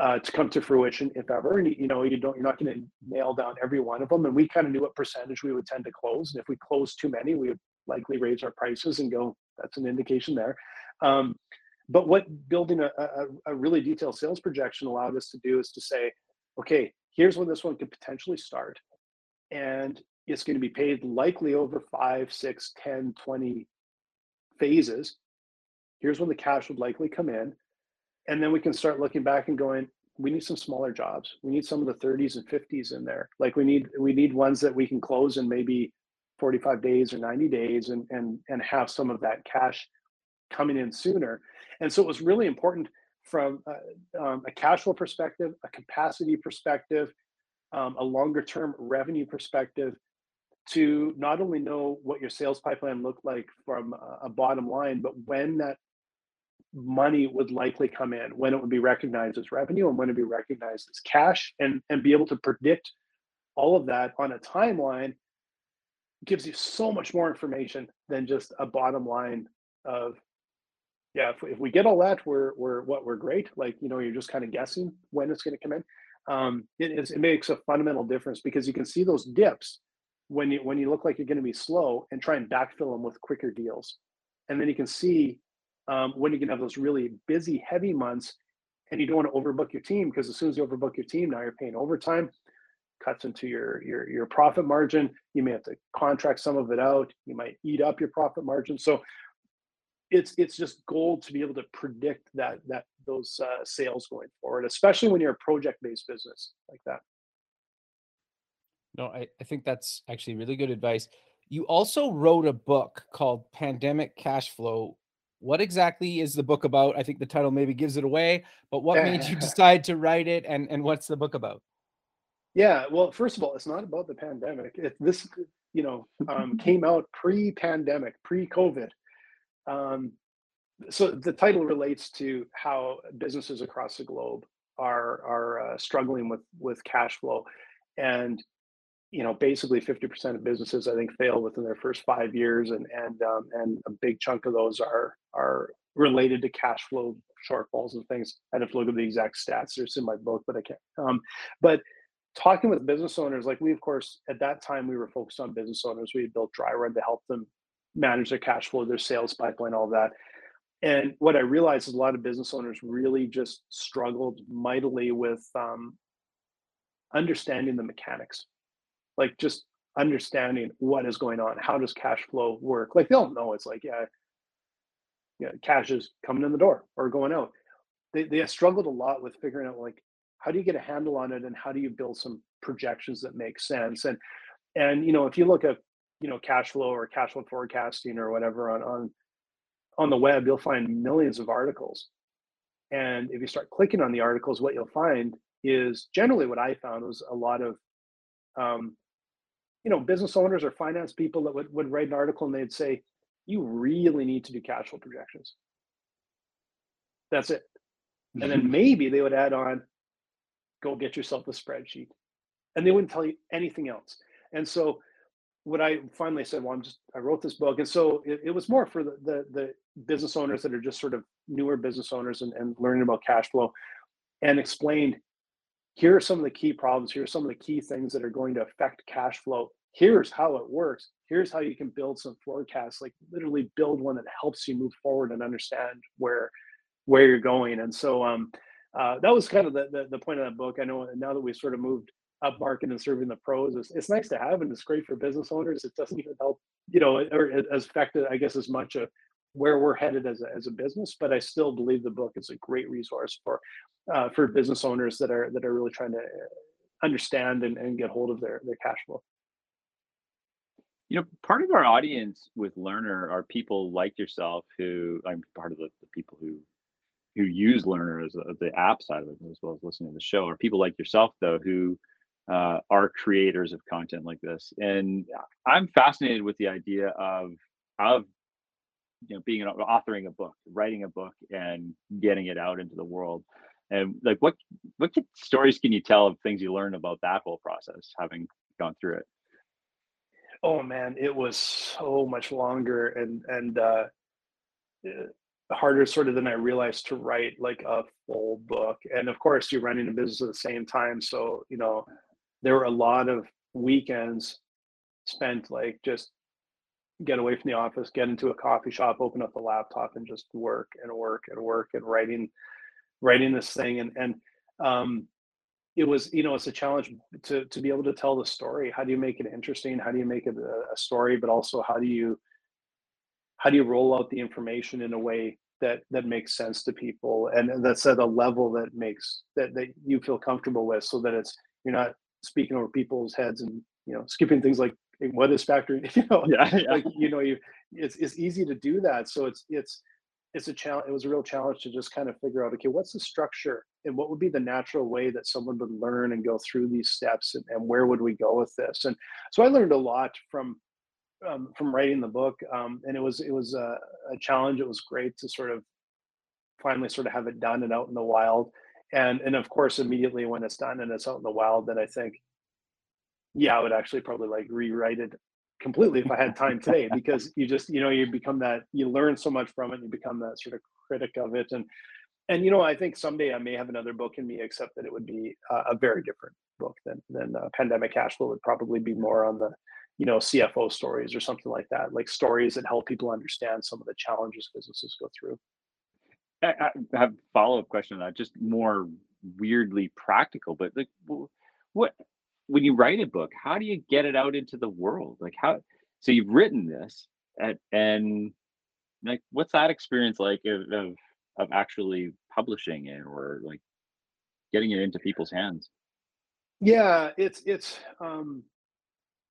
uh, to come to fruition, if ever. And you, know, you don't, you're not going to nail down every one of them. And we kind of knew what percentage we would tend to close. And if we close too many, we would likely raise our prices and go. That's an indication there. Um, but what building a, a, a really detailed sales projection allowed us to do is to say, okay, here's when this one could potentially start. And it's going to be paid likely over five, six, 10, 20 phases. Here's when the cash would likely come in. And then we can start looking back and going, we need some smaller jobs. We need some of the 30s and 50s in there. Like we need we need ones that we can close in maybe 45 days or 90 days and and and have some of that cash coming in sooner. And so it was really important from uh, um, a cash flow perspective, a capacity perspective, um, a longer term revenue perspective to not only know what your sales pipeline looked like from a- a bottom line, but when that money would likely come in, when it would be recognized as revenue and when it would be recognized as cash, and, and be able to predict all of that on a timeline gives you so much more information than just a bottom line of yeah if, if we get all that we're we're what we're great. Like you know you're just kind of guessing when it's going to come in. Um it, is- it makes a fundamental difference because you can see those dips when you when you look like you're going to be slow and try and backfill them with quicker deals. And then you can see um, when you can have those really busy heavy months and you don't want to overbook your team because as soon as you overbook your team now you're paying overtime cuts into your your your profit margin you may have to contract some of it out you might eat up your profit margin so it's it's just gold to be able to predict that that those uh, sales going forward especially when you're a project based business like that No, I, I think that's actually really good advice. You also wrote a book called Pandemic Cash Flow. What exactly is the book about? I think the title maybe gives it away, but what made you decide to write it and, and what's the book about? Yeah, well, first of all, it's not about the pandemic. It, this, you know, um, came out pre-pandemic, pre-COVID. Um, so the title relates to how businesses across the globe are are uh, struggling with with cash flow, and you know, basically 50% of businesses I think fail within their first five years, and and um, and a big chunk of those are are related to cash flow shortfalls and things. I'd have to look at the exact stats. There's in my book, but I can't. Um, but talking with business owners, like we, of course, at that time, we were focused on business owners. We built Dryrun to help them manage their cash flow, their sales pipeline, all that. And what I realized is a lot of business owners really just struggled mightily with um, understanding the mechanics, like just understanding what is going on. How does cash flow work? Like they'll know it's like, yeah, yeah, cash is coming in the door or going out. They they struggled a lot with figuring out like how do you get a handle on it and how do you build some projections that make sense and and you know if you look at you know cash flow or cash flow forecasting or whatever on on on the web, you'll find millions of articles. And if you start clicking on the articles, what you'll find is generally what I found was a lot of, um, you know, business owners or finance people that would, would write an article and they'd say, you really need to do cash flow projections. That's it. And then maybe they would add on, go get yourself a spreadsheet. And they wouldn't tell you anything else. And so what I finally said, well, I'm just I wrote this book, and so it, it was more for the, the, the business owners that are just sort of newer business owners and, and learning about cash flow, and explained here are some of the key problems. Here are some of the key things that are going to affect cash flow. Here's how it works. Here's how you can build some forecasts, like literally build one that helps you move forward and understand where where you're going. And so um, uh, that was kind of the, the the point of that book. I know now that we've sort of moved up market and serving the pros it's, it's nice to have and it's great for business owners it doesn't even help you know or as affected i guess as much of where we're headed as a, as a business but i still believe the book is a great resource for uh, for business owners that are that are really trying to uh, understand and, and get hold of their their cash flow you know part of our audience with learner are people like yourself who i'm part of the, the people who who use Lrnr as a, the app side of it as well as listening to the show are people like yourself though who uh, are creators of content like this. And I'm fascinated with the idea of of you know being an authoring a book, writing a book, and getting it out into the world. And like, what what stories can you tell of things you learned about that whole process, having gone through it? Oh man, it was so much longer and and uh, eh, harder sort of than I realized to write like a full book. And of course, you're running a business at the same time, so you know there were a lot of weekends spent like just get away from the office, get into a coffee shop, open up the laptop, and just work and work and work and writing, writing this thing. And and um, it was you know it's a challenge to to be able to tell the story. How do you make it interesting? How do you make it a, a story? But also how do you how do you roll out the information in a way that that makes sense to people and that's at a level that makes that that you feel comfortable with, so that it's you're not speaking over people's heads and you know skipping things like what is factoring you know yeah, yeah. like you know you it's it's easy to do that so it's it's it's a challenge it was a real challenge to just kind of figure out okay what's the structure and what would be the natural way that someone would learn and go through these steps and, and where would we go with this and so i learned a lot from um, from writing the book um, and it was it was a, a challenge it was great to sort of finally sort of have it done and out in the wild and and of course immediately when it's done and it's out in the wild then i think yeah i would actually probably like rewrite it completely if i had time today because you just you know you become that you learn so much from it and you become that sort of critic of it and and you know i think someday i may have another book in me except that it would be a, a very different book than than uh, pandemic cash flow would probably be more on the you know cfo stories or something like that like stories that help people understand some of the challenges businesses go through I, I have follow up question on that, just more weirdly practical. But like, what when you write a book, how do you get it out into the world? Like how? So you've written this, and, and like, what's that experience like of, of of actually publishing it or like getting it into people's hands? Yeah, it's it's um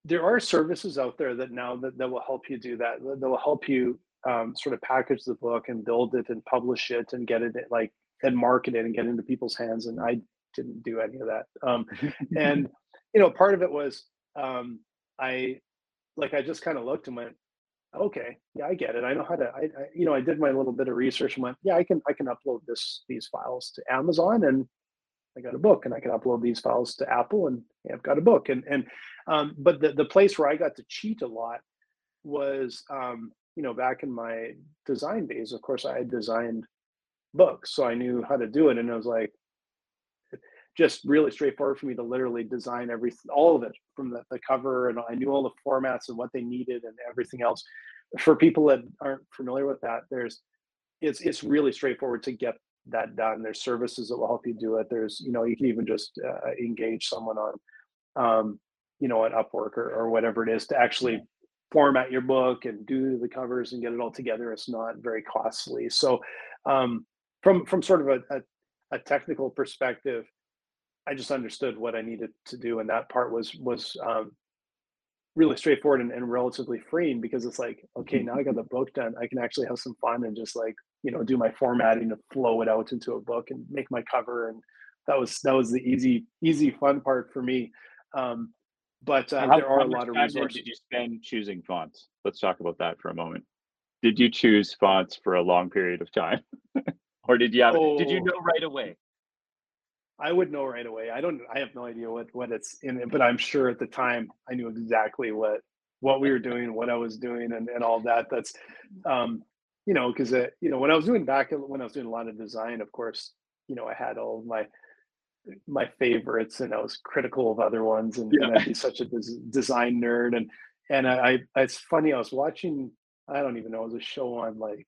there are services out there that now that, that will help you do that that will help you um, sort of package the book and build it and publish it and get it like and market it and get into people's hands. And I didn't do any of that. Um, and you know, part of it was um, I like I just kind of looked and went, okay, yeah, I get it. I know how to. I, I, you know I did my little bit of research and went, yeah, I can I can upload this these files to Amazon and I got a book and I can upload these files to Apple and I've got a book and and um, but the the place where I got to cheat a lot was um, you know, back in my design days, of course, I had designed books, so I knew how to do it, and I was like just really straightforward for me to literally design every all of it from the, the cover, and I knew all the formats and what they needed and everything else. For people that aren't familiar with that, there's it's it's really straightforward to get that done. There's services that will help you do it. There's you know you can even just uh, engage someone on um, you know an Upwork or, or whatever it is to actually format your book and do the covers and get it all together. It's not very costly. So, um, from from sort of a, a, a, technical perspective, I just understood what I needed to do, and that part was was um, really straightforward and, and relatively freeing because it's like, okay, now I got the book done. I can actually have some fun and just like, you know, do my formatting and flow it out into a book and make my cover. And that was that was the easy, easy fun part for me. Um, but uh, How- there are a lot of resources. Did you spend choosing fonts? Let's talk about that for a moment. Did you choose fonts for a long period of time, or did you have? Did you Oh. know right away? I would know right away. I don't. I have no idea what what it's in it, but I'm sure at the time I knew exactly what what we were doing, what I was doing, and and all that. That's, um, you know, because you know when I was doing back when I was doing a lot of design, of course, you know, I had all my my favorites, and I was critical of other ones, and, and I'd be such a des- design nerd, and and I, I it's funny. I was watching. I don't even know. It was a show on like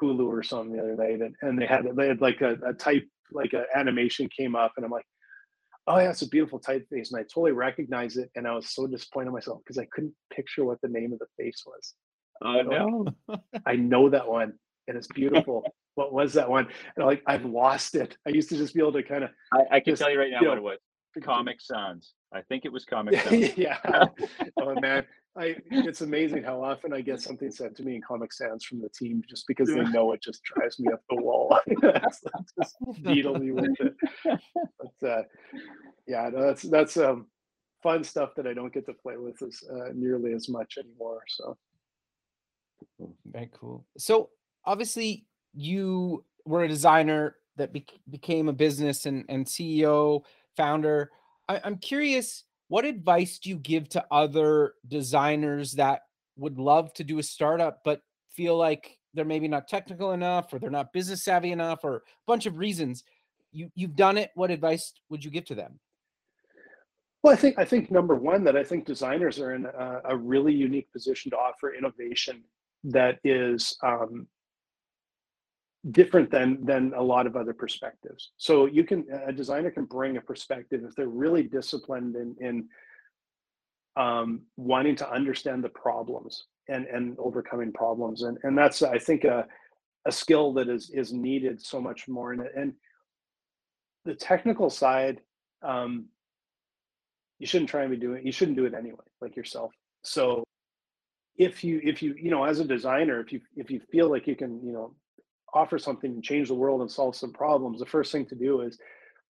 Hulu or something the other night, and, and they had they had like a, a type like an animation came up, and I'm like, oh yeah, it's a beautiful typeface, and I totally recognized it, and I was so disappointed in myself because I couldn't picture what the name of the face was. Oh no! I know that one, and it's beautiful. what was that one? And I'm like I've lost it. I used to just be able to kind of I, I can Just, tell you right now you what it was. Comic Sans. I think it was Comic Sans. yeah. Oh man, I it's amazing how often I get something sent to me in Comic Sans from the team just because they know it just drives me up the wall. It's just needle me with it. But uh, yeah, no, that's that's um, fun stuff that I don't get to play with as uh, nearly as much anymore. So Very cool. So obviously you were a designer that bec- became a business and, and CEO, founder. I, I'm curious, what advice do you give to other designers that would love to do a startup but feel like they're maybe not technical enough or they're not business savvy enough or a bunch of reasons? You you've done it. What advice would you give to them? Well, I think I think number one that I think designers are in a, a really unique position to offer innovation that is um, different than than a lot of other perspectives. So you can a designer can bring a perspective if they're really disciplined in in um, wanting to understand the problems and and overcoming problems, and and that's I think a a skill that is is needed so much more. And and the technical side. Um, you shouldn't try and be doing you shouldn't do it anyway like yourself so if you if you you know as a designer if you if you feel like you can you know offer something and change the world and solve some problems the first thing to do is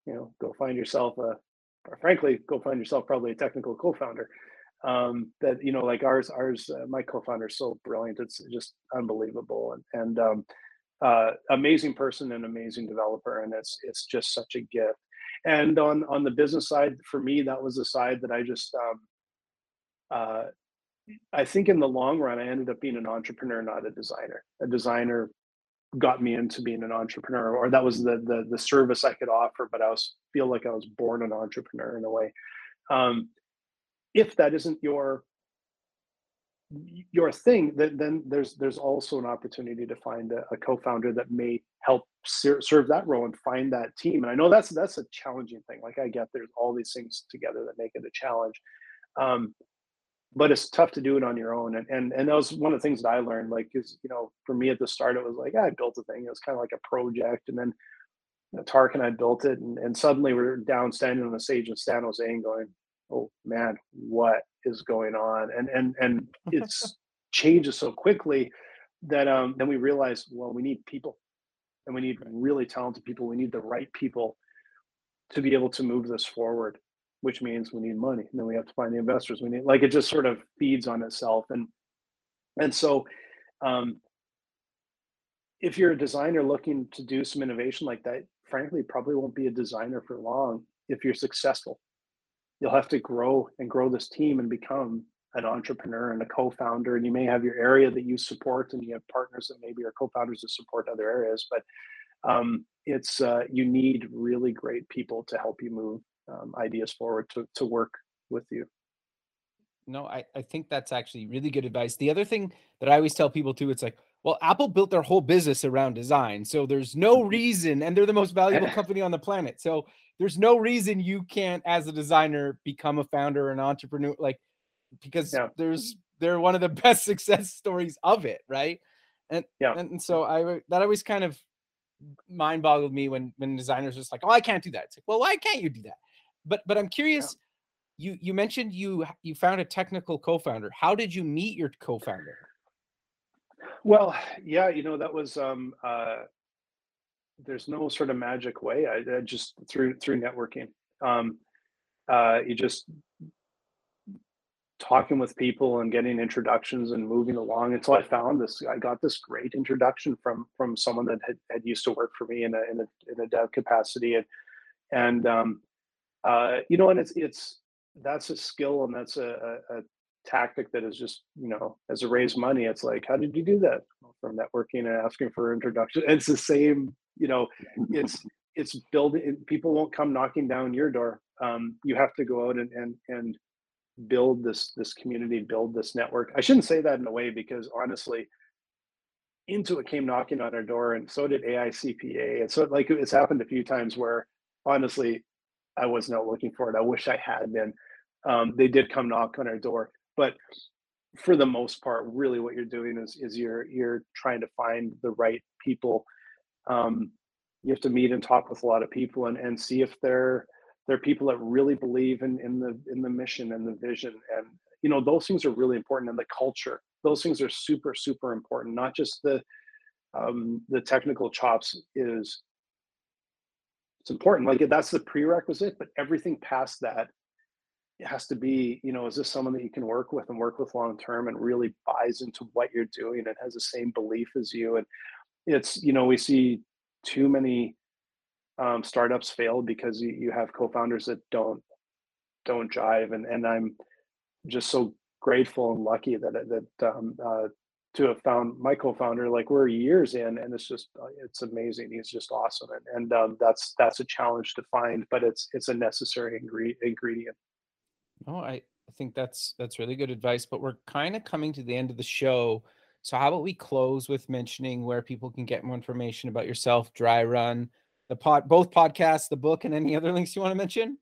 you know go find yourself a or frankly go find yourself probably a technical co-founder. Um that you know like ours ours uh, my co-founder is so brilliant it's just unbelievable and and um uh amazing person and amazing developer and it's it's just such a gift. And on on the business side for me that was the side that i just um uh i think in the long run i ended up being an entrepreneur not a designer. A designer got me into being an entrepreneur or that was the the, the service i could offer but i was feel like i was born an entrepreneur in a way. Um if that isn't your your thing then, then there's there's also an opportunity to find a, a co-founder that may help ser- serve that role and find that team. And i know that's that's a challenging thing. Like i get there's all these things together that make it a challenge. Um, but it's tough to do it on your own. And and, and that was one of the things that i learned like is you know for me at the start it was like i built a thing. It was kind of like a project and then you know, Tarek and i built it and, and suddenly we're down standing on the stage in san jose and going oh man what is going on? And and and it's changes so quickly that um then we realize well we need people and we need really talented people. We need the right people to be able to move this forward which means we need money and then we have to find the investors we need. Like it just sort of feeds on itself and and so um if you're a designer looking to do some innovation like that frankly probably won't be a designer for long if you're successful. You'll have to grow and grow this team and become an entrepreneur and a co-founder and you may have your area that you support and you have partners that maybe are co-founders that support other areas but um, it's uh, you need really great people to help you move um, ideas forward to, to work with you No, I, I think that's actually really good advice. The other thing that I always tell people too, it's like, well, Apple built their whole business around design. So there's no reason, and they're the most valuable company on the planet. So there's no reason you can't, as a designer, become a founder or an entrepreneur. Like, because Yeah. there's they're one of the best success stories of it, right? And Yeah. and, and so I that always kind of mind boggled me when when designers just like, oh, I can't do that. It's like, well, why can't you do that? But but I'm curious, you you mentioned you you found a technical co-founder. How did you meet your co-founder? Well, yeah, you know that was um, uh, there's no sort of magic way. I, I just through through networking. Um, uh, you just talking with people and getting introductions and moving along until I found this. I got this great introduction from from someone that had, had used to work for me in a in a, in a dev capacity, and and um, uh, you know, and it's it's that's a skill and that's a, a, a tactic that is just you know as a raise money. It's like how did you do that from networking and asking for introduction? It's the same. You know, it's it's building. People won't come knocking down your door. Um, you have to go out and and and build this this community, build this network. I shouldn't say that in a way because honestly, Intuit came knocking on our door, and so did AICPA, and so like it's happened a few times where honestly, I was not looking for it. I wish I had been. Um, they did come knock on our door, but for the most part, really, what you're doing is is you're you're trying to find the right people. Um, you have to meet and talk with a lot of people and, and see if they're they're people that really believe in in the in the mission and the vision and you know those things are really important and the culture those things are super super important not just the um, the technical chops is it's important like that's the prerequisite but everything past that has to be you know is this someone that you can work with and work with long term and really buys into what you're doing and has the same belief as you and it's you know we see too many um, startups fail because you, you have co-founders that don't don't jive and and i'm just so grateful and lucky that that um, uh, to have found my co-founder like we're years in and it's just uh, it's amazing he's just awesome and, and um, that's that's a challenge to find but it's it's a necessary ingre- ingredient oh i i think that's that's really good advice but we're kind of coming to the end of the show so how about we close with mentioning where people can get more information about yourself Dryrun the pod, both podcasts, the book, and any other links you want to mention?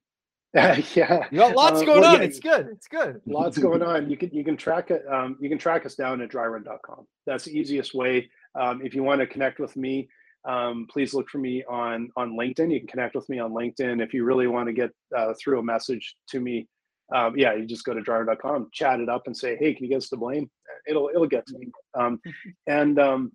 Yeah, you got lots uh, going well, on. Yeah, it's good. It's good. Lots going on. You can you can track it. Um, you can track us down at dryrun.com. That's the easiest way. Um, if you want to connect with me, um, please look for me on on LinkedIn. You can connect with me on LinkedIn. If you really want to get uh, through a message to me, um, yeah, you just go to dryrun.com, chat it up, and say, "Hey, can you get us the Blaine?" It'll it'll get to me. Um, and um,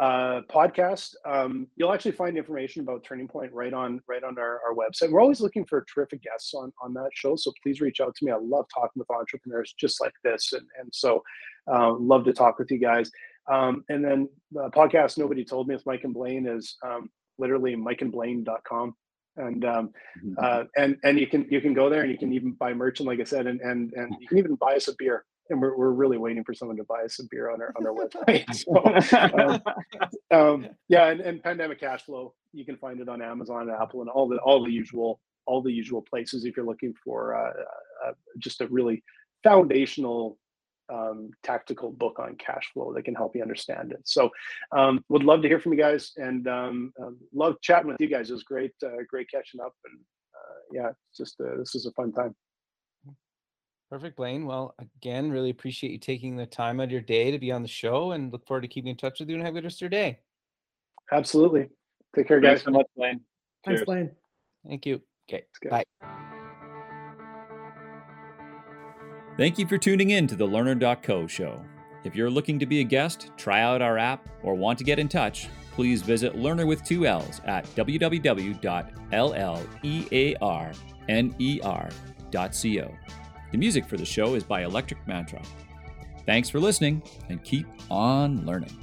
uh, podcast, um, you'll actually find information about Turning Point right on right on our, our website. We're always looking for terrific guests on on that show, so please reach out to me. I love talking with entrepreneurs just like this, and and so uh, love to talk with you guys. Um, and then the podcast nobody told me with Mike and Blaine is um, literally mikeandblaine.com. And um, mm-hmm. uh, and and you can you can go there and you can even buy merch and like I said and and and you can even buy us a beer and we're, we're really waiting for someone to buy us some beer on our on our website. So, um, um, yeah, and, and pandemic cash flow, you can find it on Amazon, and Apple, and all the all the usual all the usual places if you're looking for uh, uh, just a really foundational um, tactical book on cash flow that can help you understand it. So, um, would love to hear from you guys, and um, um love chatting with you guys. It was great, uh, great catching up, and uh, yeah, just uh, this is a fun time. Perfect, Blaine. Well, again, really appreciate you taking the time out of your day to be on the show and look forward to keeping in touch with you and have a good rest of your day. Absolutely. Take care, guys. Thanks so much, Blaine. Thanks, Blaine. Thank you. Okay. Bye. Thank you for tuning in to the Learner.co show. If you're looking to be a guest, try out our app, or want to get in touch, please visit Learner with two L's at www.llearner.co. The music for the show is by Electric Mantra. Thanks for listening and keep on learning.